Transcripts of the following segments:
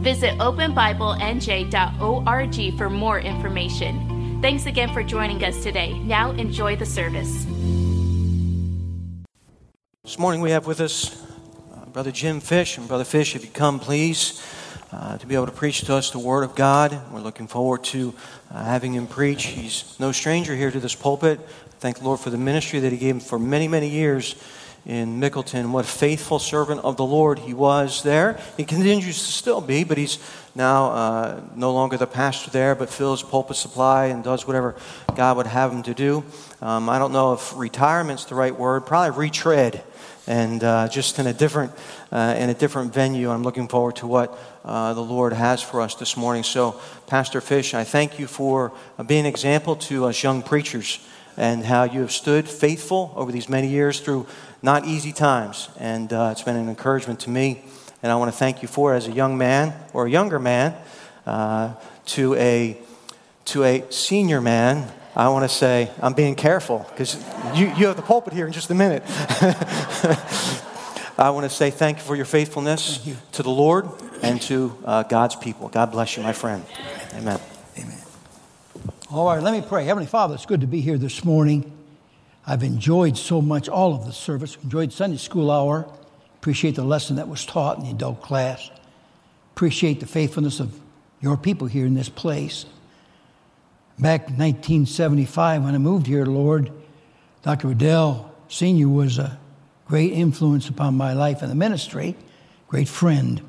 Visit openbiblenj.org for more information. Thanks again for joining us today. Now enjoy the service. This morning we have with us uh, Brother Jim Fish. And Brother Fish, if you come, please, uh, to be able to preach to us the Word of God. We're looking forward to uh, having him preach. He's no stranger here to this pulpit. Thank the Lord for the ministry that he gave him for many, many years in Mickleton. What a faithful servant of the Lord he was there. He continues to still be, but he's now uh, no longer the pastor there, but fills pulpit supply and does whatever God would have him to do. Um, I don't know if retirement's the right word, probably retread. And uh, just in a different, uh, in a different venue, I'm looking forward to what uh, the Lord has for us this morning. So, Pastor Fish, I thank you for uh, being an example to us young preachers and how you have stood faithful over these many years through not easy times. And uh, it's been an encouragement to me. And I want to thank you for as a young man or a younger man uh, to, a, to a senior man. I want to say, I'm being careful because you, you have the pulpit here in just a minute. I want to say thank you for your faithfulness you. to the Lord and to uh, God's people. God bless you, my friend. Amen. Amen. All right, let me pray. Heavenly Father, it's good to be here this morning. I've enjoyed so much all of the service, enjoyed Sunday school hour, appreciate the lesson that was taught in the adult class, appreciate the faithfulness of your people here in this place. Back in 1975, when I moved here, Lord, Dr. Riddell Sr. was a great influence upon my life in the ministry, great friend.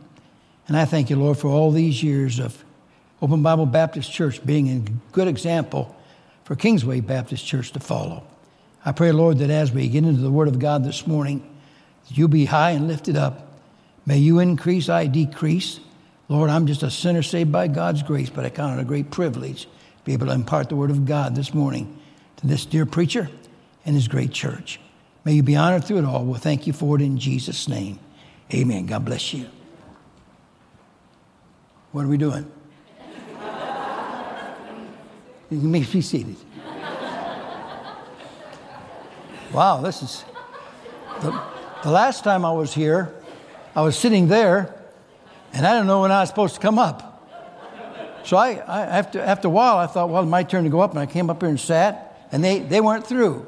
And I thank you, Lord, for all these years of Open Bible Baptist Church being a good example for Kingsway Baptist Church to follow. I pray, Lord, that as we get into the Word of God this morning, you be high and lifted up. May you increase, I decrease. Lord, I'm just a sinner saved by God's grace, but I count it a great privilege to be able to impart the Word of God this morning to this dear preacher and his great church. May you be honored through it all. We'll thank you for it in Jesus' name. Amen. God bless you. What are we doing? You can be seated. Wow, this is. The, the last time I was here, I was sitting there, and I didn't know when I was supposed to come up. So I, I after, after a while, I thought, well, my turn to go up, and I came up here and sat, and they, they weren't through.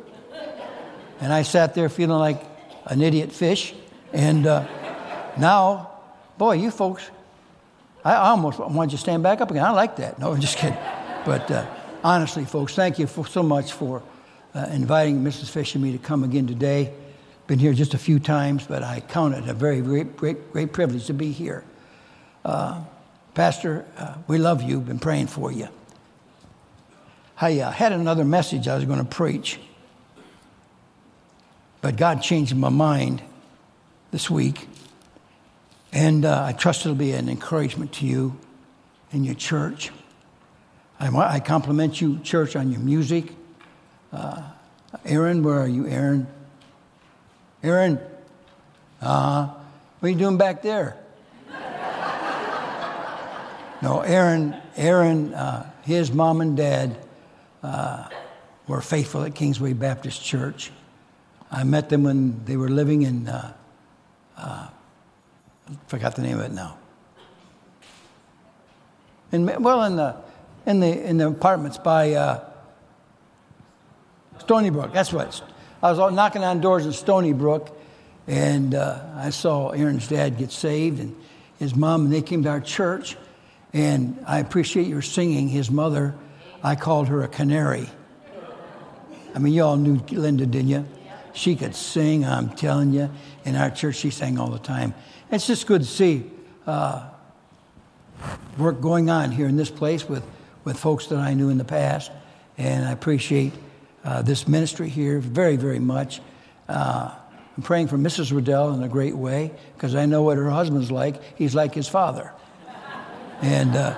And I sat there feeling like an idiot fish. And uh, now, boy, you folks, I almost want you to stand back up again. I like that. No, I'm just kidding. But uh, honestly, folks, thank you for, so much for uh, inviting Mrs. Fish and me to come again today. Been here just a few times, but I count it a very great, great, great privilege to be here. Uh, Pastor, uh, we love you. Been praying for you. I uh, had another message I was going to preach, but God changed my mind this week, and uh, I trust it'll be an encouragement to you and your church. I, compliment you, church, on your music uh, Aaron, where are you, Aaron? Aaron, uh, what are you doing back there? no, Aaron, Aaron, uh, his mom and dad uh, were faithful at Kingsway Baptist Church. I met them when they were living in, uh, uh, forgot the name of it now. In, well, in the, in the, in the apartments by, uh, Stony Brook, that's what. I was knocking on doors in Stony Brook, and uh, I saw Aaron's dad get saved, and his mom, and they came to our church. And I appreciate your singing. His mother, I called her a canary. I mean, you all knew Linda, didn't you? She could sing, I'm telling you. In our church, she sang all the time. It's just good to see uh, work going on here in this place with, with folks that I knew in the past. And I appreciate uh, this ministry here very, very much. Uh, I'm praying for Mrs. Riddell in a great way because I know what her husband's like. He's like his father. And uh,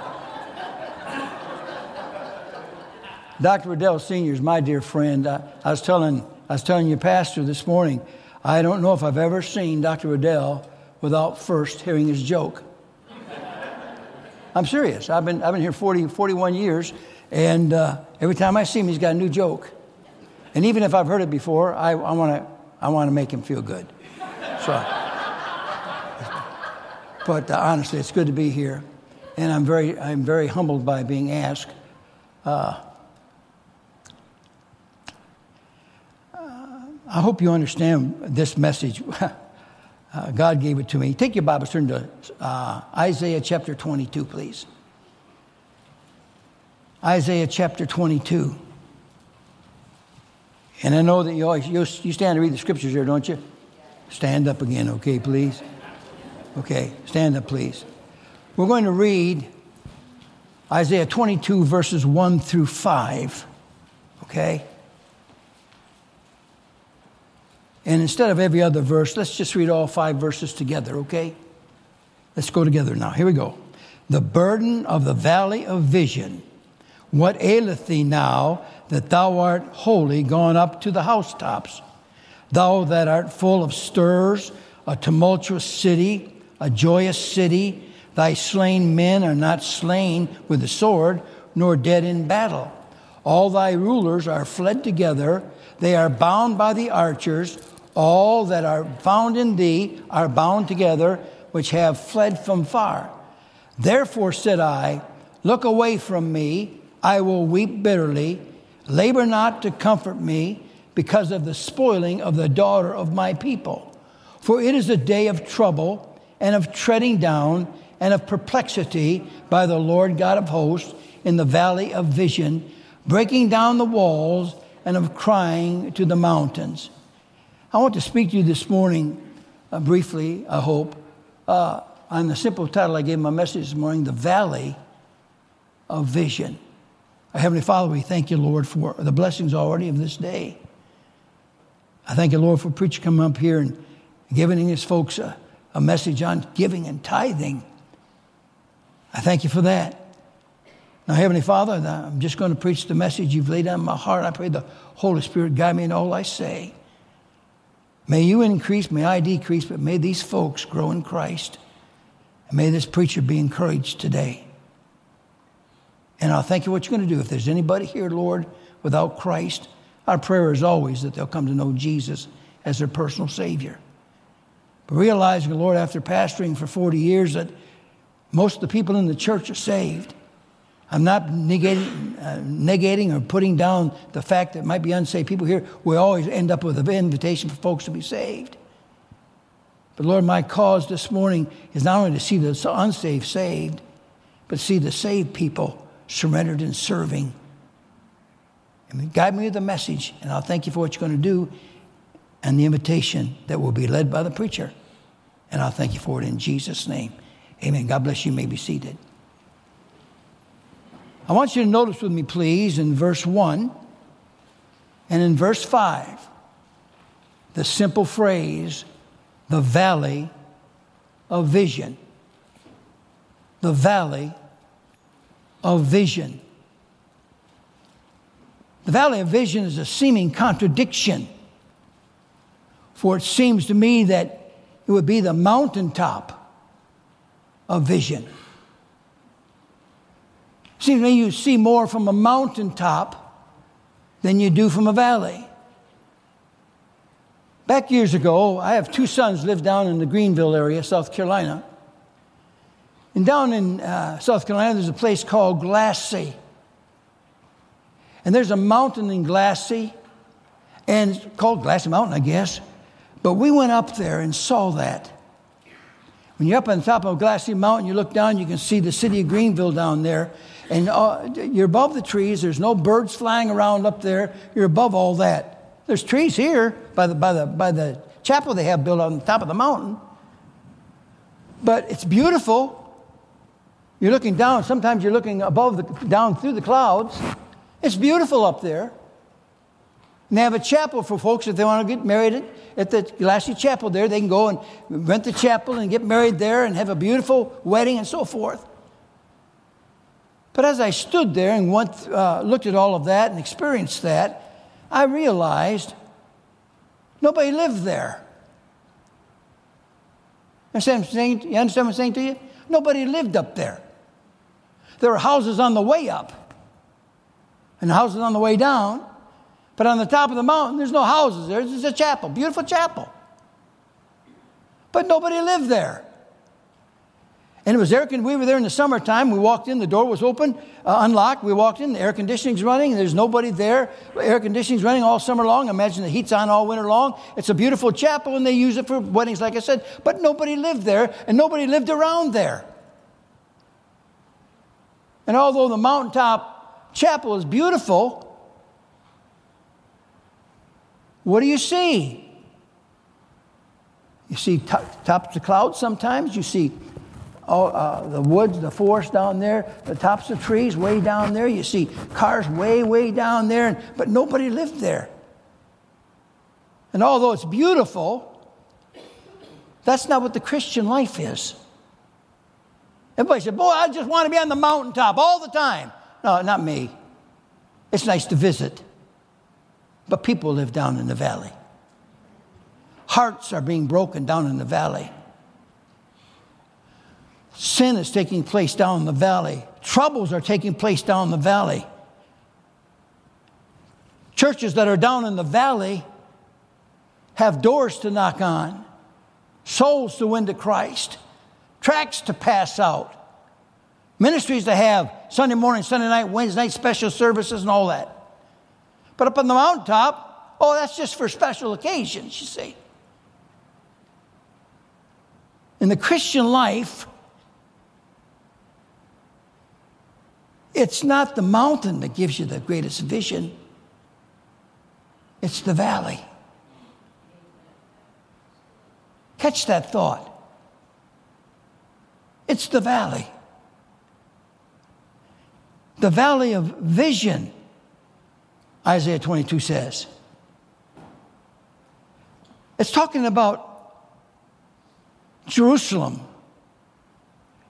Dr. Riddell Sr. is my dear friend. I, I, was telling, I was telling your pastor this morning, I don't know if I've ever seen Dr. Riddell without first hearing his joke. I'm serious. I've been, I've been here 40, 41 years, and uh, every time I see him, he's got a new joke. And even if I've heard it before, I, I want to I wanna make him feel good. So, but uh, honestly, it's good to be here. And I'm very, I'm very humbled by being asked. Uh, I hope you understand this message. uh, God gave it to me. Take your Bible, turn to uh, Isaiah chapter 22, please. Isaiah chapter 22. And I know that you always you, you stand to read the scriptures here, don't you? Stand up again, okay, please. Okay, stand up, please. We're going to read Isaiah 22, verses 1 through 5. Okay? And instead of every other verse, let's just read all five verses together, okay? Let's go together now. Here we go. The burden of the valley of vision. What aileth thee now that thou art wholly gone up to the housetops? Thou that art full of stirs, a tumultuous city, a joyous city, thy slain men are not slain with the sword, nor dead in battle. All thy rulers are fled together, they are bound by the archers. All that are found in thee are bound together, which have fled from far. Therefore said I, Look away from me, I will weep bitterly. Labor not to comfort me because of the spoiling of the daughter of my people. For it is a day of trouble and of treading down and of perplexity by the Lord God of hosts in the valley of vision, breaking down the walls and of crying to the mountains. I want to speak to you this morning uh, briefly, I hope, uh, on the simple title I gave my message this morning The Valley of Vision. Our Heavenly Father, we thank you, Lord, for the blessings already of this day. I thank you, Lord, for preacher coming up here and giving his folks a, a message on giving and tithing. I thank you for that. Now, Heavenly Father, I'm just going to preach the message you've laid on my heart. I pray the Holy Spirit guide me in all I say. May you increase, may I decrease, but may these folks grow in Christ. And may this preacher be encouraged today. And I'll thank you what you're going to do. If there's anybody here, Lord, without Christ, our prayer is always that they'll come to know Jesus as their personal Savior. But realizing, Lord, after pastoring for 40 years, that most of the people in the church are saved. I'm not negating, uh, negating or putting down the fact that might be unsaved people here. We always end up with an invitation for folks to be saved. But Lord, my cause this morning is not only to see the unsaved saved, but see the saved people surrendered and serving. And guide me with the message, and I'll thank you for what you're going to do and the invitation that will be led by the preacher. And I'll thank you for it in Jesus' name. Amen. God bless you. you may be seated. I want you to notice with me, please, in verse 1 and in verse 5, the simple phrase, the valley of vision. The valley of vision. The valley of vision is a seeming contradiction, for it seems to me that it would be the mountaintop of vision. Seems to me you see more from a mountaintop than you do from a valley. Back years ago, I have two sons lived down in the Greenville area, South Carolina. And down in uh, South Carolina, there's a place called Glassy. And there's a mountain in Glassy, and it's called Glassy Mountain, I guess. But we went up there and saw that. When you're up on top of Glassy Mountain, you look down, you can see the city of Greenville down there. And uh, you're above the trees. There's no birds flying around up there. You're above all that. There's trees here by the, by the, by the chapel they have built on the top of the mountain. But it's beautiful. You're looking down. Sometimes you're looking above the, down through the clouds. It's beautiful up there. And they have a chapel for folks if they want to get married at the Glassy Chapel there. They can go and rent the chapel and get married there and have a beautiful wedding and so forth. But as I stood there and went, uh, looked at all of that and experienced that, I realized nobody lived there. Understand what I'm saying? You understand what I'm saying to you? Nobody lived up there. There were houses on the way up and houses on the way down, but on the top of the mountain, there's no houses there. There's just a chapel, beautiful chapel. But nobody lived there. And it was air We were there in the summertime. We walked in, the door was open, uh, unlocked. We walked in, the air conditioning's running, there's nobody there. Air conditioning's running all summer long. Imagine the heat's on all winter long. It's a beautiful chapel, and they use it for weddings, like I said. But nobody lived there, and nobody lived around there. And although the mountaintop chapel is beautiful, what do you see? You see t- tops of clouds sometimes. You see oh, uh, the woods, the forest down there, the tops of trees way down there. You see cars way, way down there, but nobody lived there. And although it's beautiful, that's not what the Christian life is. Everybody said, Boy, I just want to be on the mountaintop all the time. No, not me. It's nice to visit. But people live down in the valley. Hearts are being broken down in the valley. Sin is taking place down in the valley. Troubles are taking place down in the valley. Churches that are down in the valley have doors to knock on, souls to win to Christ, tracts to pass out, ministries to have Sunday morning, Sunday night, Wednesday night special services, and all that. But up on the mountaintop, oh, that's just for special occasions, you see. In the Christian life, it's not the mountain that gives you the greatest vision, it's the valley. Catch that thought. It's the valley. The valley of vision, Isaiah 22 says. It's talking about Jerusalem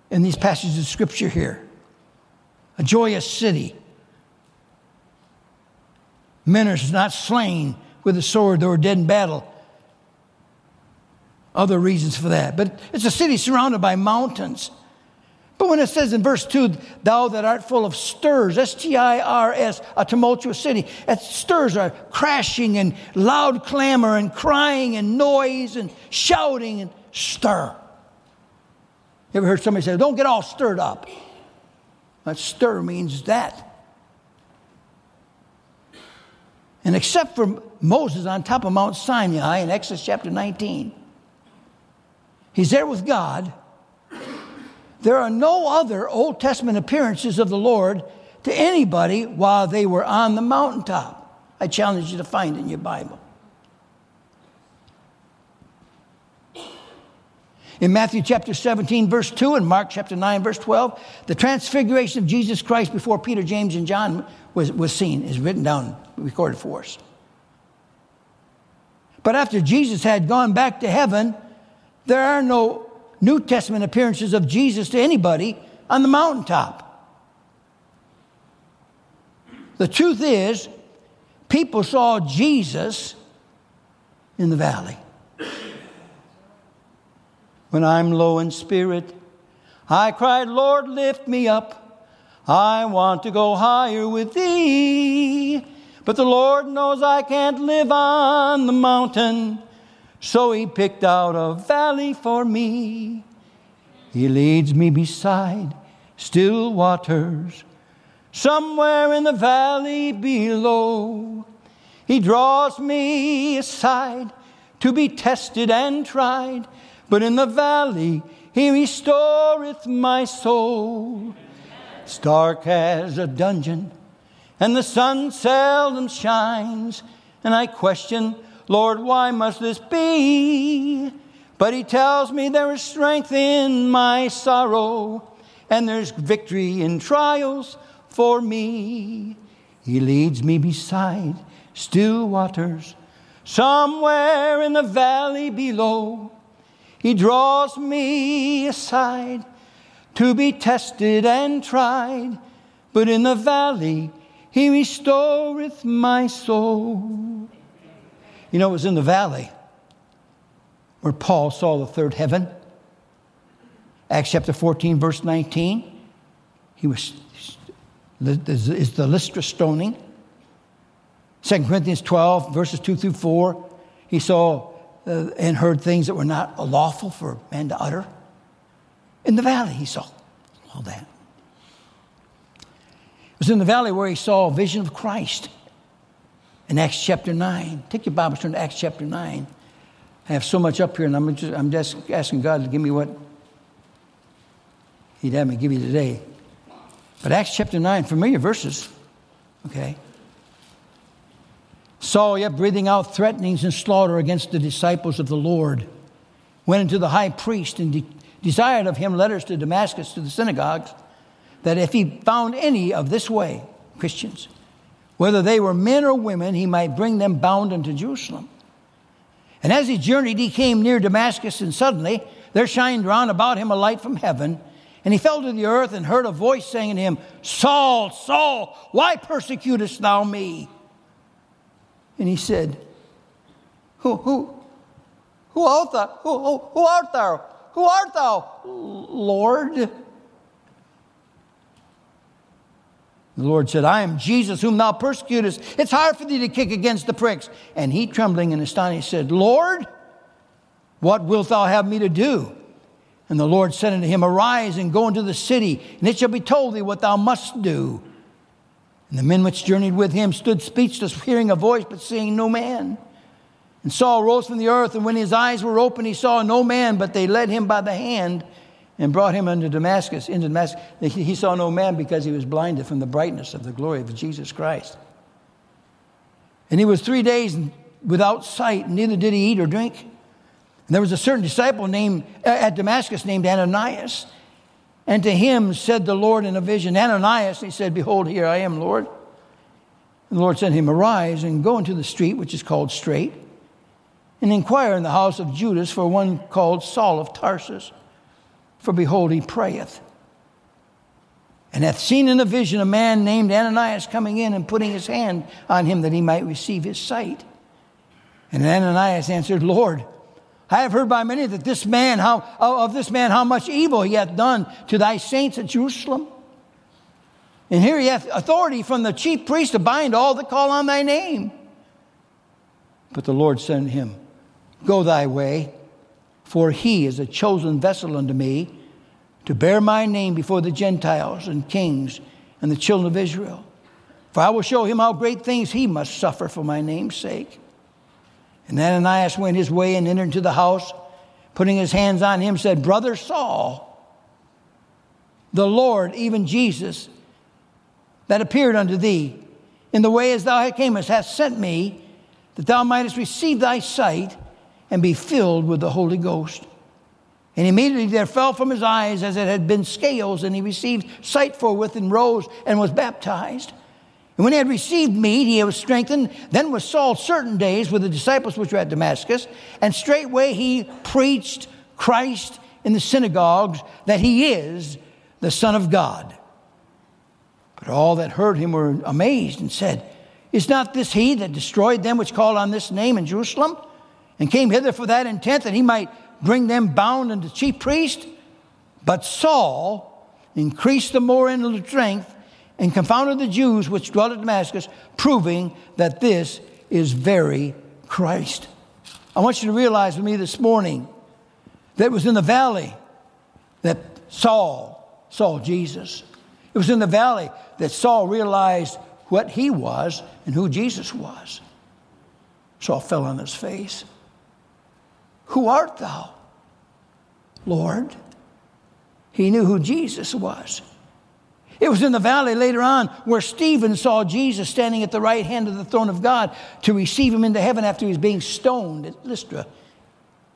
in these passages of scripture here. A joyous city. Men are not slain with a sword, they were dead in battle. Other reasons for that. But it's a city surrounded by mountains. But when it says in verse 2, thou that art full of stirs, S T I R S, a tumultuous city, it stirs are crashing and loud clamor and crying and noise and shouting and stir. You ever heard somebody say, don't get all stirred up? That stir means that. And except for Moses on top of Mount Sinai in Exodus chapter 19, he's there with God. There are no other Old Testament appearances of the Lord to anybody while they were on the mountaintop. I challenge you to find in your Bible. In Matthew chapter 17, verse 2, and Mark chapter 9, verse 12, the transfiguration of Jesus Christ before Peter, James, and John was, was seen, is written down, recorded for us. But after Jesus had gone back to heaven, there are no New Testament appearances of Jesus to anybody on the mountaintop. The truth is, people saw Jesus in the valley when I'm low in spirit. I cried, Lord, lift me up. I want to go higher with thee. But the Lord knows I can't live on the mountain. So he picked out a valley for me. He leads me beside still waters, somewhere in the valley below. He draws me aside to be tested and tried but in the valley he restoreth my soul. It's dark as a dungeon, and the sun seldom shines. And I question, Lord, why must this be? But he tells me there is strength in my sorrow, and there's victory in trials for me. He leads me beside still waters, somewhere in the valley below. He draws me aside to be tested and tried, but in the valley he restoreth my soul. You know, it was in the valley where Paul saw the third heaven. Acts chapter 14, verse 19. He was, is the Lystra stoning. 2 Corinthians 12, verses 2 through 4. He saw uh, and heard things that were not lawful for man to utter. In the valley, he saw all that. It was in the valley where he saw a vision of Christ in Acts chapter 9. Take your Bible, turn to Acts chapter 9. I have so much up here, and I'm just, I'm just asking God to give me what He'd have me give you today. But Acts chapter 9, familiar verses, okay? Saul, yet breathing out threatenings and slaughter against the disciples of the Lord, went into the high priest and de- desired of him letters to Damascus to the synagogues, that if he found any of this way, Christians, whether they were men or women, he might bring them bound unto Jerusalem. And as he journeyed, he came near Damascus, and suddenly there shined round about him a light from heaven. And he fell to the earth and heard a voice saying to him, Saul, Saul, why persecutest thou me? And he said, Who, who, who art thou? Who, who, who art thou? Who art thou, Lord? The Lord said, I am Jesus whom thou persecutest. It's hard for thee to kick against the pricks. And he, trembling and astonished, said, Lord, what wilt thou have me to do? And the Lord said unto him, Arise and go into the city, and it shall be told thee what thou must do. And the men which journeyed with him stood speechless, hearing a voice, but seeing no man. And Saul rose from the earth, and when his eyes were open, he saw no man, but they led him by the hand and brought him unto Damascus, into Damascus. He saw no man because he was blinded from the brightness of the glory of Jesus Christ. And he was three days without sight, neither did he eat or drink. And there was a certain disciple named at Damascus named Ananias. And to him said the Lord in a vision, Ananias, he said, Behold, here I am, Lord. And the Lord said to him, Arise and go into the street which is called Straight, and inquire in the house of Judas for one called Saul of Tarsus. For behold, he prayeth. And hath seen in a vision a man named Ananias coming in and putting his hand on him that he might receive his sight. And Ananias answered, Lord, I have heard by many that this man, how, of this man, how much evil he hath done to thy saints at Jerusalem. And here he hath authority from the chief priest to bind all that call on thy name. But the Lord said to him, Go thy way, for he is a chosen vessel unto me to bear my name before the Gentiles and kings and the children of Israel. For I will show him how great things he must suffer for my name's sake. And Ananias went his way and entered into the house, putting his hands on him, said, Brother Saul, the Lord, even Jesus, that appeared unto thee in the way as thou camest, hath sent me, that thou mightest receive thy sight and be filled with the Holy Ghost. And immediately there fell from his eyes as it had been scales, and he received sight forthwith and rose and was baptized. And when he had received meat, he was strengthened. Then was Saul certain days with the disciples which were at Damascus, and straightway he preached Christ in the synagogues that he is the Son of God. But all that heard him were amazed and said, Is not this he that destroyed them which called on this name in Jerusalem, and came hither for that intent that he might bring them bound unto chief priest? But Saul increased the more in strength and confounded the Jews which dwelt at Damascus, proving that this is very Christ. I want you to realize with me this morning that it was in the valley that Saul saw Jesus. It was in the valley that Saul realized what he was and who Jesus was. Saul fell on his face. Who art thou, Lord? He knew who Jesus was. It was in the valley later on where Stephen saw Jesus standing at the right hand of the throne of God to receive him into heaven after he was being stoned at Lystra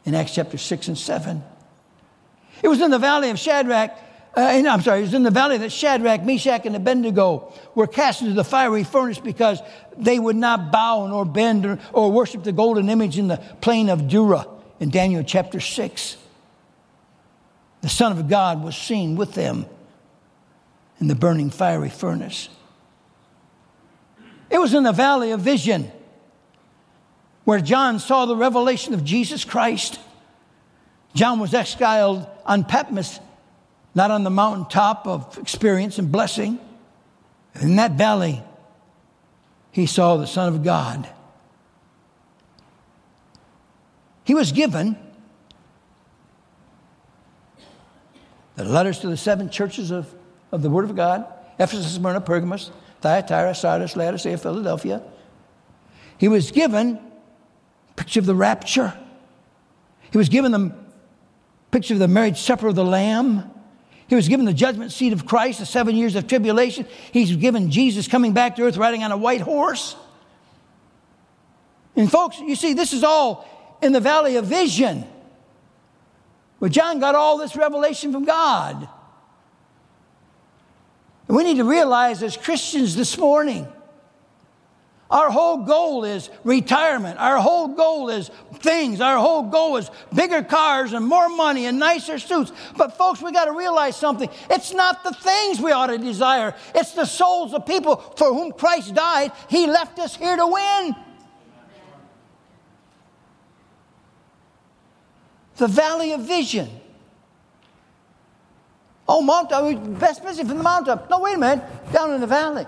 in Acts chapter 6 and 7. It was in the valley of Shadrach, uh, I'm sorry, it was in the valley that Shadrach, Meshach, and Abednego were cast into the fiery furnace because they would not bow nor bend or, or worship the golden image in the plain of Dura in Daniel chapter 6. The Son of God was seen with them in the burning fiery furnace. It was in the valley of vision where John saw the revelation of Jesus Christ. John was exiled on Patmos, not on the mountaintop of experience and blessing. In that valley, he saw the Son of God. He was given the letters to the seven churches of, of the Word of God Ephesus, Smyrna, Pergamos, Thyatira, Sardis, Laodicea, Philadelphia. He was given a picture of the rapture. He was given the picture of the marriage supper of the Lamb. He was given the judgment seat of Christ, the seven years of tribulation. He's given Jesus coming back to earth riding on a white horse. And folks, you see, this is all in the valley of vision. Where John got all this revelation from God. And we need to realize as Christians this morning, our whole goal is retirement. Our whole goal is things. Our whole goal is bigger cars and more money and nicer suits. But, folks, we got to realize something. It's not the things we ought to desire, it's the souls of people for whom Christ died. He left us here to win. The valley of vision. Oh, mountain, best visit from the mountain. No, wait a minute, down in the valley.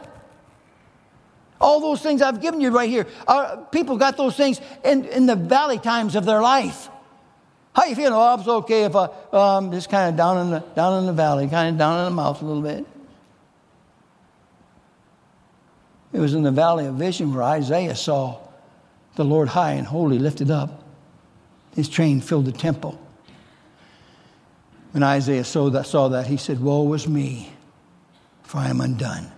All those things I've given you right here. Uh, people got those things in, in the valley times of their life. How you feeling? Oh, it's okay if I um, just kind of down in the down in the valley, kind of down in the mouth a little bit. It was in the valley of vision where Isaiah saw the Lord high and holy lifted up. His train filled the temple. When Isaiah saw that, saw that, he said, Woe is me, for I am undone.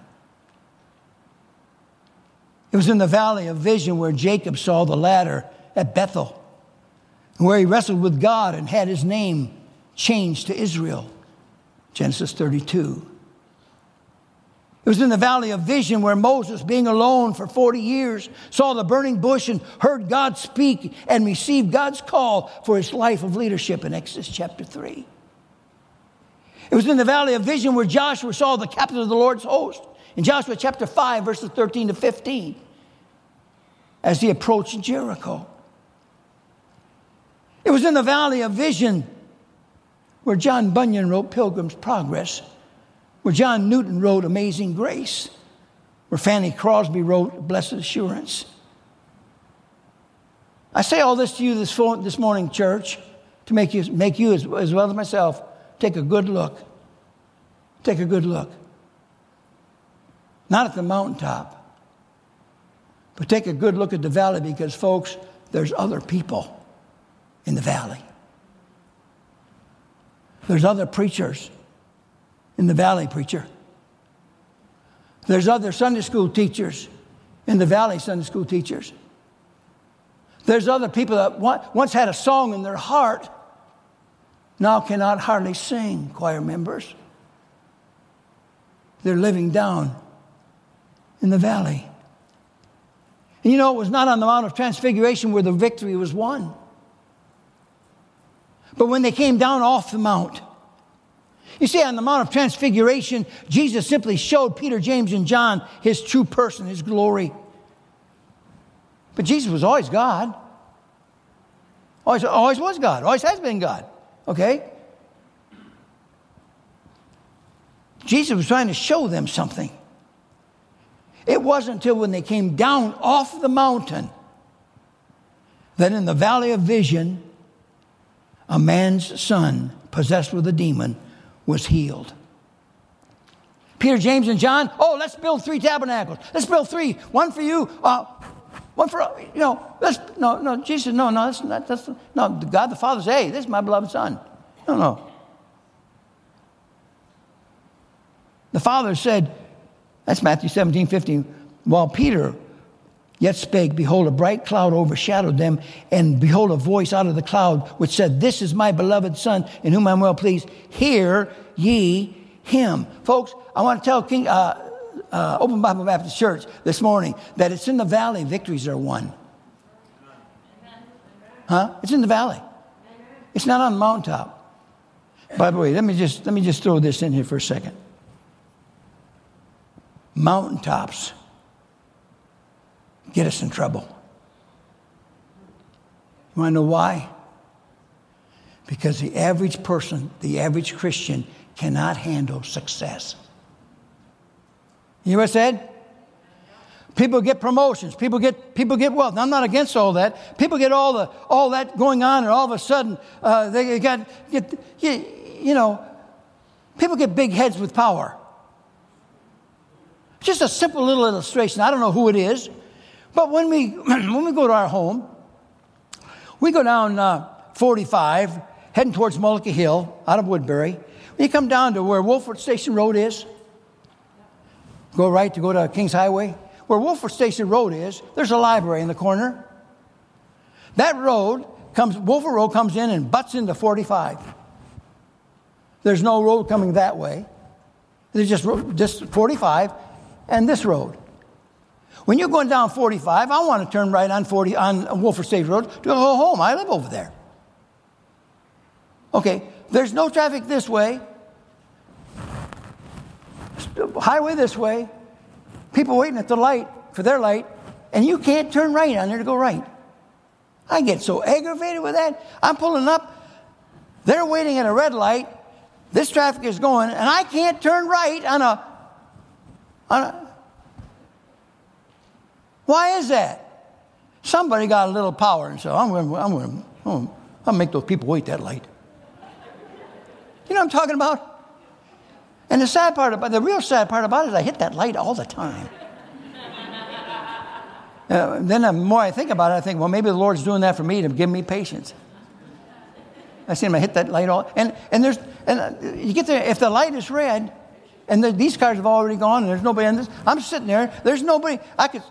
It was in the valley of vision where Jacob saw the ladder at Bethel, where he wrestled with God and had his name changed to Israel. Genesis 32. It was in the valley of vision where Moses, being alone for 40 years, saw the burning bush and heard God speak and received God's call for his life of leadership in Exodus chapter 3. It was in the valley of vision where Joshua saw the captain of the Lord's host in Joshua chapter 5, verses 13 to 15, as he approached Jericho. It was in the valley of vision where John Bunyan wrote Pilgrim's Progress, where John Newton wrote Amazing Grace, where Fanny Crosby wrote Blessed Assurance. I say all this to you this, this morning, church, to make you, make you as, as well as myself take a good look. Take a good look. Not at the mountaintop, but take a good look at the valley because, folks, there's other people in the valley. There's other preachers in the valley, preacher. There's other Sunday school teachers in the valley, Sunday school teachers. There's other people that once had a song in their heart, now cannot hardly sing, choir members. They're living down in the valley. And you know, it was not on the Mount of Transfiguration where the victory was won. But when they came down off the mount, you see, on the Mount of Transfiguration, Jesus simply showed Peter, James, and John his true person, his glory. But Jesus was always God. Always, always was God, always has been God. Okay? Jesus was trying to show them something. It wasn't until when they came down off the mountain that in the valley of vision, a man's son, possessed with a demon, was healed. Peter, James, and John, oh, let's build three tabernacles. Let's build three. One for you, uh, one for, you know, let's, no, no, Jesus, no, no, that's not, that's, no, God the Father says, hey, this is my beloved son. No, no. The Father said, that's Matthew 17, 15. While Peter yet spake, behold, a bright cloud overshadowed them, and behold, a voice out of the cloud which said, This is my beloved Son, in whom I'm well pleased. Hear ye him. Folks, I want to tell King, uh, uh, Open Bible Baptist Church this morning that it's in the valley victories are won. Huh? It's in the valley. It's not on the mountaintop. By the way, let me just let me just throw this in here for a second. mountaintops get us in trouble. You want to know why? Because the average person, the average Christian, cannot handle success. You hear what I said? People get promotions. People get people get wealth. Now, I'm not against all that. People get all the all that going on, and all of a sudden uh, they got get you, you know. People get big heads with power. Just a simple little illustration. I don't know who it is, but when we when we go to our home, we go down uh, 45, heading towards Mullica Hill, out of Woodbury. When you come down to where Wolfert Station Road is, go right to go to Kings Highway. Where Wolfert Station Road is, there's a library in the corner. That road comes, Wolfert Road comes in and butts into 45. There's no road coming that way. There's just, just 45 and this road. When you're going down 45, I want to turn right on 40 on Wolfert Station Road to go home. I live over there. Okay, there's no traffic this way. Highway this way. People waiting at the light for their light, and you can't turn right on there to go right. I get so aggravated with that. I'm pulling up. They're waiting at a red light. This traffic is going, and I can't turn right on a. On a why is that? Somebody got a little power, and so I'm going to I'm going to make those people wait that light. You know what I'm talking about? And the sad part about the real sad part about it is I hit that light all the time. uh, then the more I think about it, I think, well, maybe the Lord's doing that for me to give me patience. I see him, I hit that light all, and and there's and uh, you get there if the light is red, and the, these cars have already gone, and there's nobody in this. I'm sitting there. There's nobody. I could,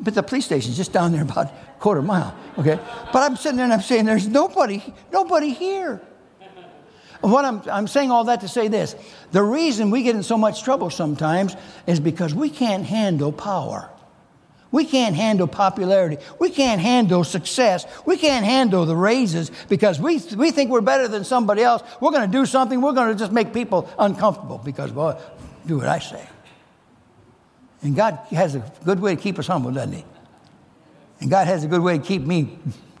but the police station's just down there about a quarter mile. Okay, but I'm sitting there and I'm saying, there's nobody, nobody here. What I'm, I'm saying all that to say this the reason we get in so much trouble sometimes is because we can't handle power. We can't handle popularity. We can't handle success. We can't handle the raises because we, we think we're better than somebody else. We're going to do something, we're going to just make people uncomfortable because, well, do what I say. And God has a good way to keep us humble, doesn't He? And God has a good way to keep me,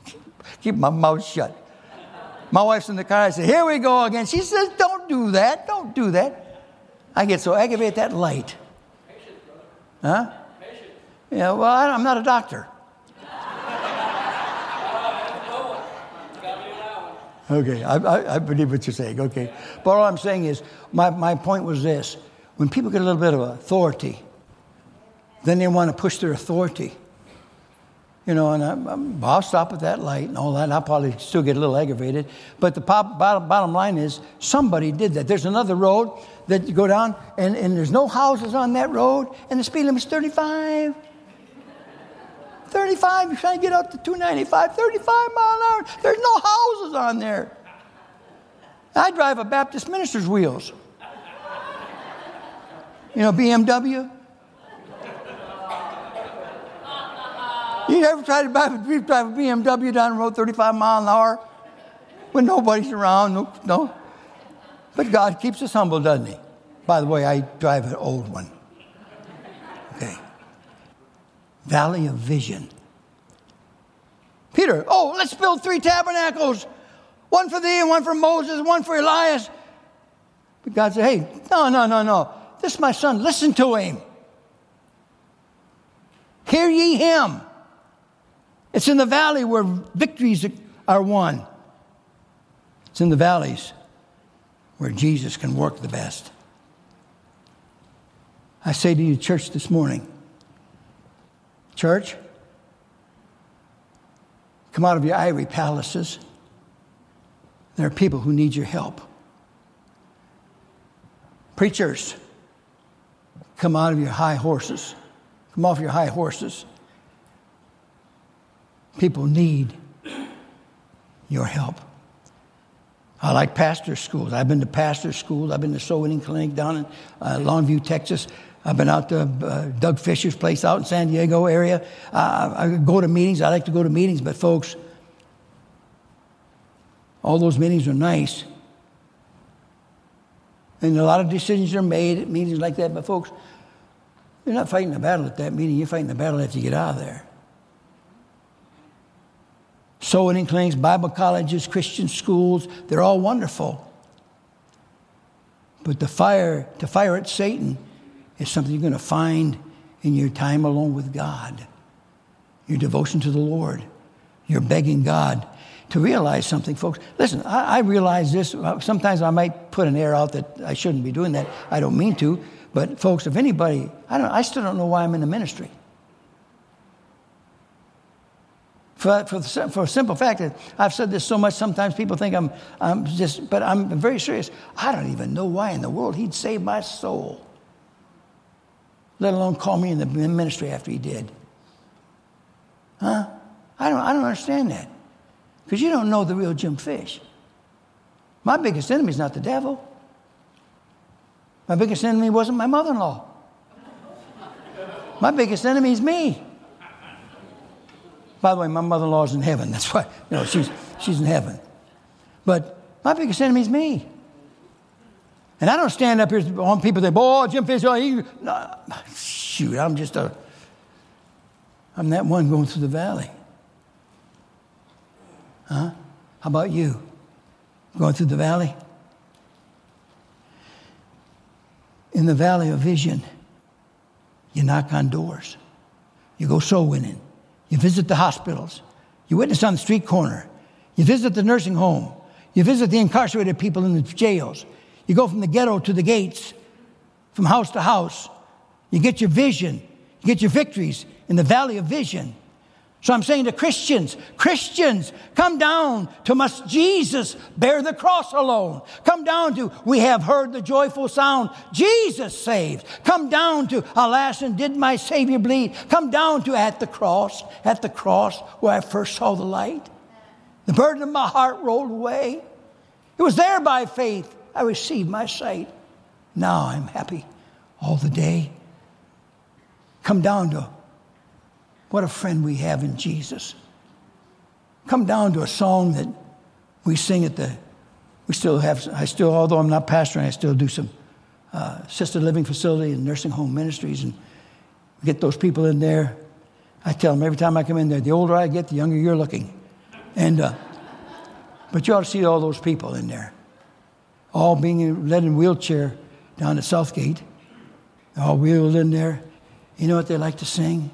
keep my mouth shut. My wife's in the car. I say, Here we go again. She says, Don't do that. Don't do that. I get so aggravated at that light. Huh? Yeah, well, I'm not a doctor. Okay, I, I, I, believe what you're saying. Okay. But all I'm saying is, my, my point was this when people get a little bit of authority, then they want to push their authority. You know, and I, will stop at that light and all that. I'll probably still get a little aggravated. But the pop, bottom, bottom line is somebody did that. There's another road that you go down, and, and there's no houses on that road, and the speed limit's 35. 35, you're trying to get out to 295, 35 mile an hour. There's no houses on there. I drive a Baptist minister's wheels. You know, BMW. You ever tried to drive a, drive a BMW down the road 35 mile an hour when nobody's around? No, no. But God keeps us humble, doesn't He? By the way, I drive an old one. Okay. Valley of Vision. Peter, oh, let's build three tabernacles one for thee and one for Moses, one for Elias. But God said, hey, no, no, no, no. This is my son. Listen to him. Hear ye him. It's in the valley where victories are won. It's in the valleys where Jesus can work the best. I say to you, church, this morning, church, come out of your ivory palaces. There are people who need your help. Preachers, come out of your high horses. Come off your high horses. People need your help. I like pastor schools. I've been to pastor schools. I've been to soul winning clinic down in uh, Longview, Texas. I've been out to uh, Doug Fisher's place out in San Diego area. Uh, I go to meetings. I like to go to meetings, but folks, all those meetings are nice. And a lot of decisions are made at meetings like that. But folks, You're not fighting a battle at that meeting, you're fighting the battle after you get out of there. Winning clinics, Bible colleges, Christian schools, they're all wonderful. But the fire, to fire at Satan is something you're going to find in your time alone with God, your devotion to the Lord. You're begging God to realize something, folks. Listen, I, I, realize this. Uh, sometimes I might put an air out that I shouldn't be doing that. I don't mean to. But, folks, if anybody, I, don't, I still don't know why I'm in the ministry. For, for, for a simple fact that I've said this so much, sometimes people think I'm, I'm just, but I'm very serious. I don't even know why in the world he'd save my soul, let alone call me in the ministry after he did. Huh? I don't, I don't understand that. Because you don't know the real Jim Fish. My biggest enemy is not the devil. My biggest enemy wasn't my mother in law. My biggest enemy is me. By the way, my mother in law is in heaven. That's why, you know, she's, she's in heaven. But my biggest enemy is me. And I don't stand up here on people that, oh, Jim Fish, oh, he, no, shoot, I'm just a, I'm that one going through the valley. Huh? How about you? Going through the valley? In the valley of vision, you knock on doors. You go soul winning. You visit the hospitals. You witness on the street corner. You visit the nursing home. You visit the incarcerated people in the jails. You go from the ghetto to the gates, from house to house. You get your vision. You get your victories in the valley of vision. So I'm saying to Christians, Christians, come down to must Jesus bear the cross alone. Come down to we have heard the joyful sound, Jesus saves. Come down to alas and did my Savior bleed. Come down to at the cross, at the cross where I first saw the light. The burden of my heart rolled away. It was there by faith I received my sight. Now I'm happy all the day. Come down to what a friend we have in Jesus. Come down to a song that we sing at the, we still have, I still, although I'm not pastoring, I still do some uh, assisted living facility and nursing home ministries and get those people in there. I tell them every time I come in there, the older I get, the younger you're looking. And, uh, but you ought to see all those people in there, all being led in wheelchair down at Southgate, all wheeled in there. You know what they like to sing?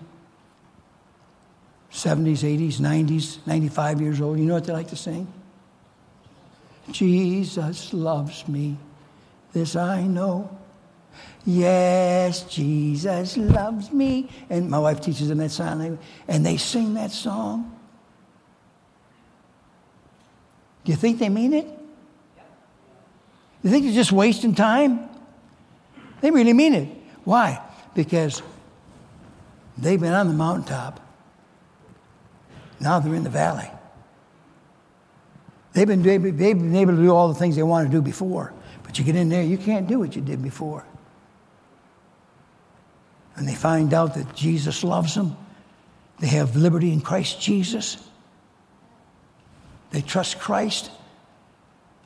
70s, 80s, 90s, 95 years old. You know what they like to sing? Jesus loves me, this I know. Yes, Jesus loves me. And my wife teaches them that song, and they sing that song. Do you think they mean it? You think they're just wasting time? They really mean it. Why? Because they've been on the mountaintop now they're in the valley. They've been, they've been able to do all the things they wanted to do before, but you get in there, you can't do what you did before. And they find out that Jesus loves them. They have liberty in Christ Jesus. They trust Christ.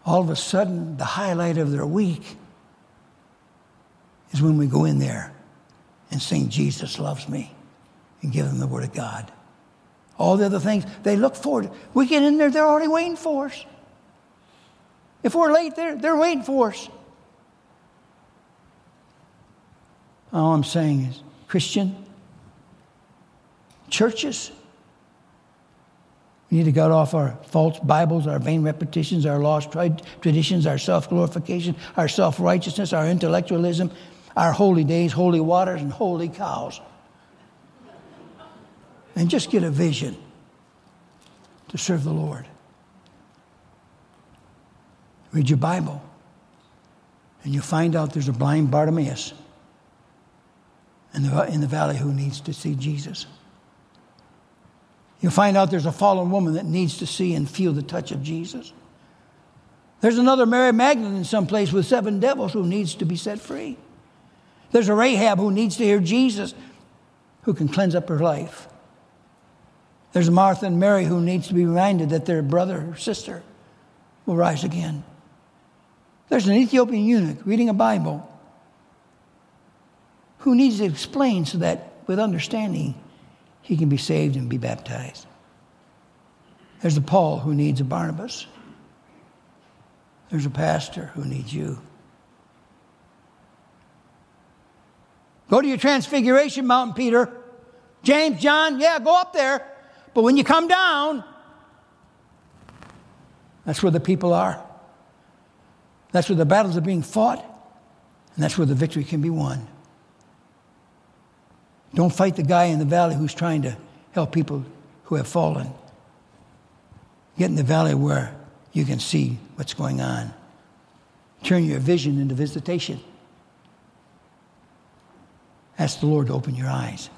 All of a sudden, the highlight of their week is when we go in there and sing, Jesus loves me, and give them the Word of God all the other things. They look forward. We get in there, they're already waiting for us. If we're late, they're, they're waiting for us. All I'm saying is, Christian, churches, we need to cut off our false Bibles, our vain repetitions, our lost traditions, our self glorification, our self righteousness, our intellectualism, our holy days, holy waters, and holy cows and just get a vision to serve the Lord. Read your Bible, and you find out there's a blind Bartimaeus in the, in the valley who needs to see Jesus. You'll find out there's a fallen woman that needs to see and feel the touch of Jesus. There's another Mary Magdalene in some place with seven devils who needs to be set free. There's a Rahab who needs to hear Jesus who can cleanse up her life. There's Martha and Mary who needs to be reminded that their brother or sister will rise again. There's an Ethiopian eunuch reading a Bible who needs to explain so that with understanding he can be saved and be baptized. There's a Paul who needs a Barnabas. There's a pastor who needs you. Go to your transfiguration mountain, Peter. James, John, yeah, go up there. But when you come down, that's where the people are. That's where the battles are being fought, and that's where the victory can be won. Don't fight the guy in the valley who's trying to help people who have fallen. Get in the valley where you can see what's going on. Turn your vision into visitation. Ask the Lord to open your eyes.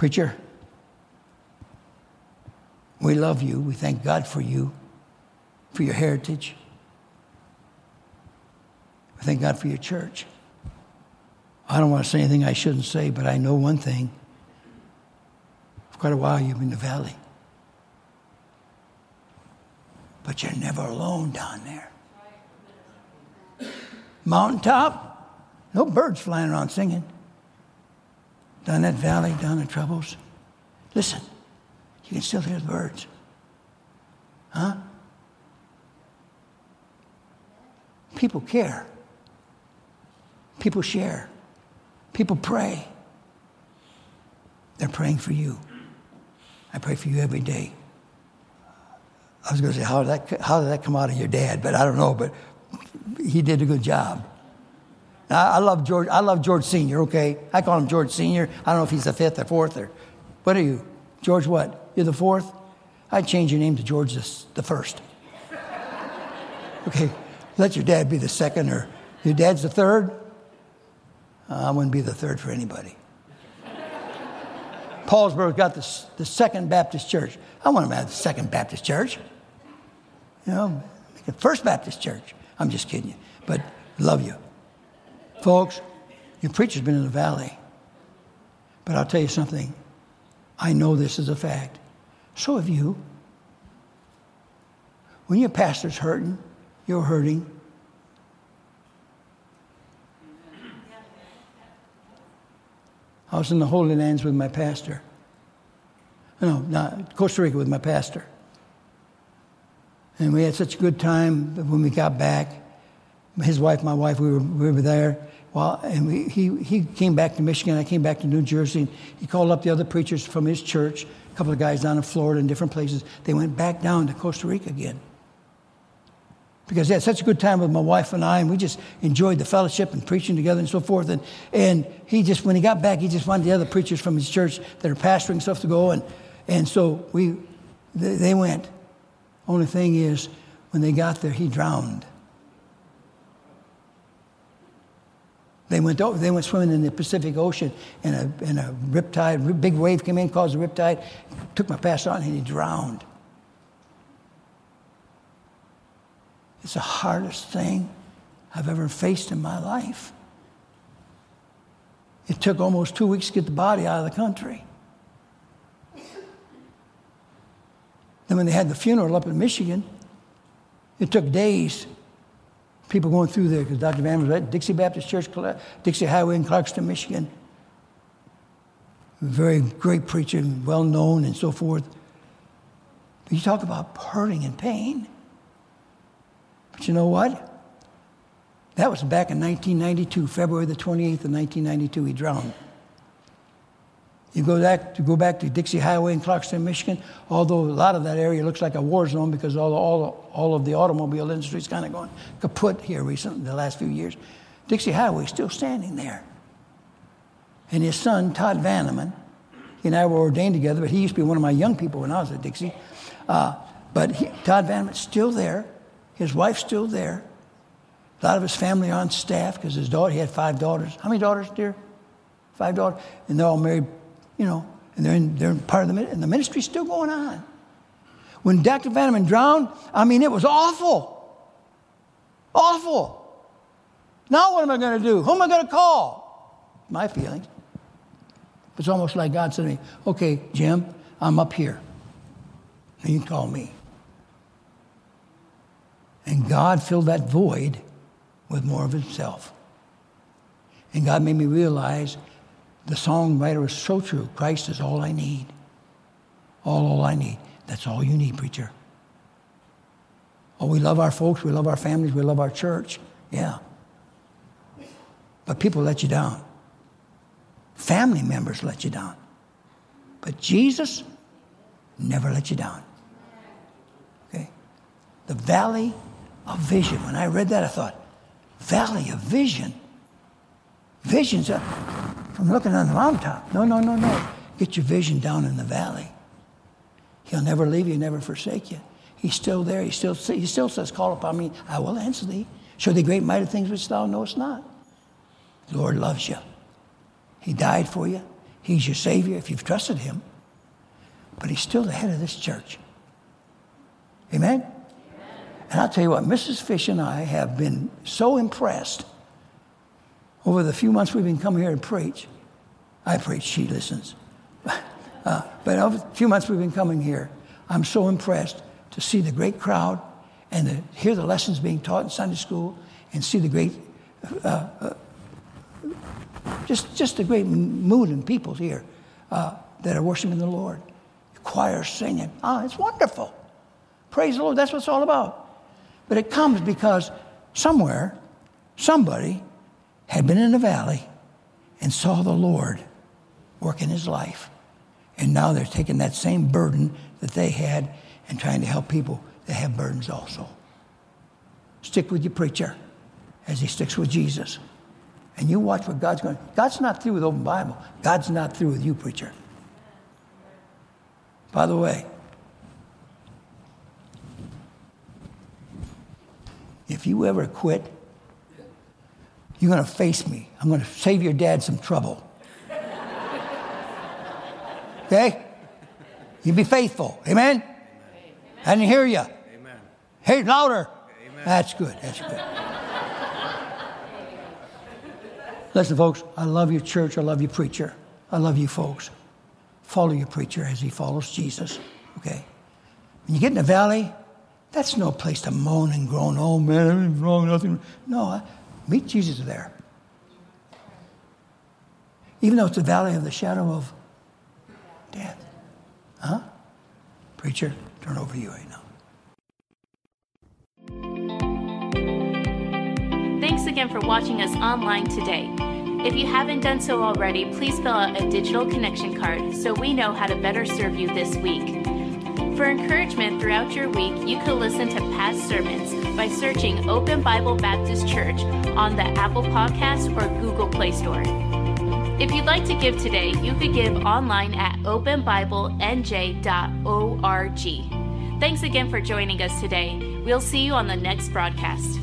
Preacher, we love you. We thank God for you, for your heritage. We thank God for your church. I don't want to say anything I shouldn't say, but I know one thing. For quite a while, you've been in the valley. But you're never alone down there. Mountaintop, no birds flying around singing. Down that valley, down the troubles. Listen, you can still hear the birds. Huh? People care. People share. People pray. They're praying for you. I pray for you every day. I was going to say, how did, that, how did that come out of your dad? But I don't know, but he did a good job. I, love George. I love George Senior. Okay, I call him George Senior. I don't know if he's the fifth or fourth or what are you, George? What? You're the fourth. I'd change your name to George the, first. Okay, let your dad be the second, or your dad's the third. Uh, I wouldn't be the third for anybody. Paulsboro got the, the Second Baptist Church. I want to have the Second Baptist Church. You know, First Baptist Church. I'm just kidding you, but love you. Folks, your preacher's been in the valley. But I'll tell you something. I know this is a fact. So have you. When your pastor's hurting, you're hurting. I was in the Holy Lands with my pastor. No, not Costa Rica with my pastor. And we had such a good time when we got back. His wife, my wife, we were, we were there. Well, and we, he, he came back to Michigan. I came back to New Jersey. He called up the other preachers from his church, a couple of guys down in Florida and different places. They went back down to Costa Rica again because he had such a good time with my wife and I, and we just enjoyed the fellowship and preaching together and so forth. And, and he just, when he got back, he just wanted the other preachers from his church that are pastoring stuff to go. And, and so we, they went. Only thing is, when they got there, he drowned. They went, over, they went swimming in the Pacific Ocean, and a, and a riptide, big wave came in, caused a riptide, took my pastor on, and he drowned. It's the hardest thing I've ever faced in my life. It took almost two weeks to get the body out of the country. Then, when they had the funeral up in Michigan, it took days. People going through there because Dr. Van was at Dixie Baptist Church, Dixie Highway in Clarkston, Michigan. Very great preacher, well known, and so forth. But you talk about hurting and pain. But you know what? That was back in 1992, February the 28th of 1992, he drowned. You go back to go back to Dixie Highway in Clarkston, Michigan, although a lot of that area looks like a war zone because all, all, all of the automobile industry is kind of going kaput here recently, the last few years. Dixie Highway is still standing there. And his son, Todd Vanneman, he and I were ordained together, but he used to be one of my young people when I was at Dixie. Uh, but he, Todd Vanneman's still there. His wife's still there. A lot of his family on staff because his daughter, he had five daughters. How many daughters, dear? Five daughters. And they're all married, you know, and they're, in, they're part of the, and the ministry's still going on. When Dr. Vanneman drowned, I mean, it was awful. Awful. Now what am I going to do? Who am I going to call? My feelings. It's almost like God said to me, okay, Jim, I'm up here. And you can call me. And God filled that void with more of Himself. And God made me realize the songwriter is so true. Christ is all I need. All, all I need. That's all you need, preacher. Oh, we love our folks, we love our families, we love our church. Yeah. But people let you down. Family members let you down. But Jesus never let you down. Okay? The valley of vision. When I read that, I thought, valley of vision? Visions from looking on the mountaintop. No, no, no, no. Get your vision down in the valley. He'll never leave you, never forsake you. He's still there. He still, he still says, Call upon me, I will answer thee. Show thee great mighty things which thou knowest not. The Lord loves you. He died for you. He's your Savior if you've trusted Him. But He's still the head of this church. Amen? Amen? And I'll tell you what, Mrs. Fish and I have been so impressed over the few months we've been coming here and preach. I preach, she listens. Uh, but over the few months we've been coming here, I'm so impressed to see the great crowd and to hear the lessons being taught in Sunday school and see the great uh, uh, just, just a great mood in people here uh, that are worshiping the Lord. The choir singing. Ah, it's wonderful. Praise the Lord. That's what it's all about. But it comes because somewhere, somebody had been in the valley and saw the Lord work in his life. And now they're taking that same burden that they had and trying to help people that have burdens also. Stick with your preacher as he sticks with Jesus. And you watch what God's going. God's not through with open Bible. God's not through with you, preacher. By the way, if you ever quit, you're going to face me. I'm going to save your dad some trouble. Okay? You be faithful. Amen? Amen. I didn't hear you. Amen. Hey, louder. Amen. That's good. That's good. Listen, folks, I love your church. I love your preacher. I love you folks. Follow your preacher as he follows Jesus. Okay? When you get in the valley, that's no place to moan and groan. Oh, man, everything's wrong, nothing. No, meet Jesus there. Even though it's the valley of the shadow of death. Huh? Preacher, turn over to you right now. Thanks again for watching us online today. If you haven't done so already, please fill out a digital connection card so we know how to better serve you this week. For encouragement throughout your week, you can listen to past sermons by searching Open Bible Baptist Church on the Apple Podcast or Google Play Store. If you'd like to give today, you could give online at openbiblenj.org. Thanks again for joining us today. We'll see you on the next broadcast.